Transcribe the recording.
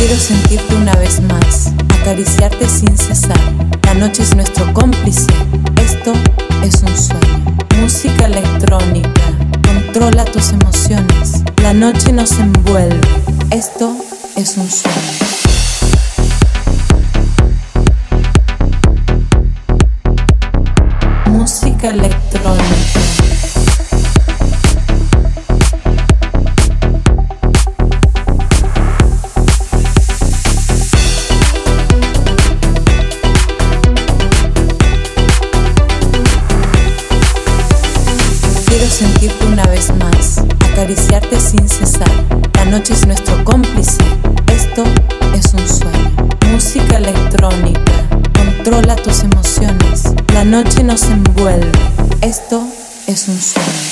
Quiero sentirte una vez más, acariciarte sin cesar. La noche es nuestro cómplice, esto es un sueño. Música electrónica, controla tus emociones. La noche nos envuelve, esto es un sueño. Música electrónica. Quiero sentirte una vez más, acariciarte sin cesar. La noche es nuestro cómplice, esto es un sueño. Música electrónica, controla tus emociones. La noche nos envuelve, esto es un sueño.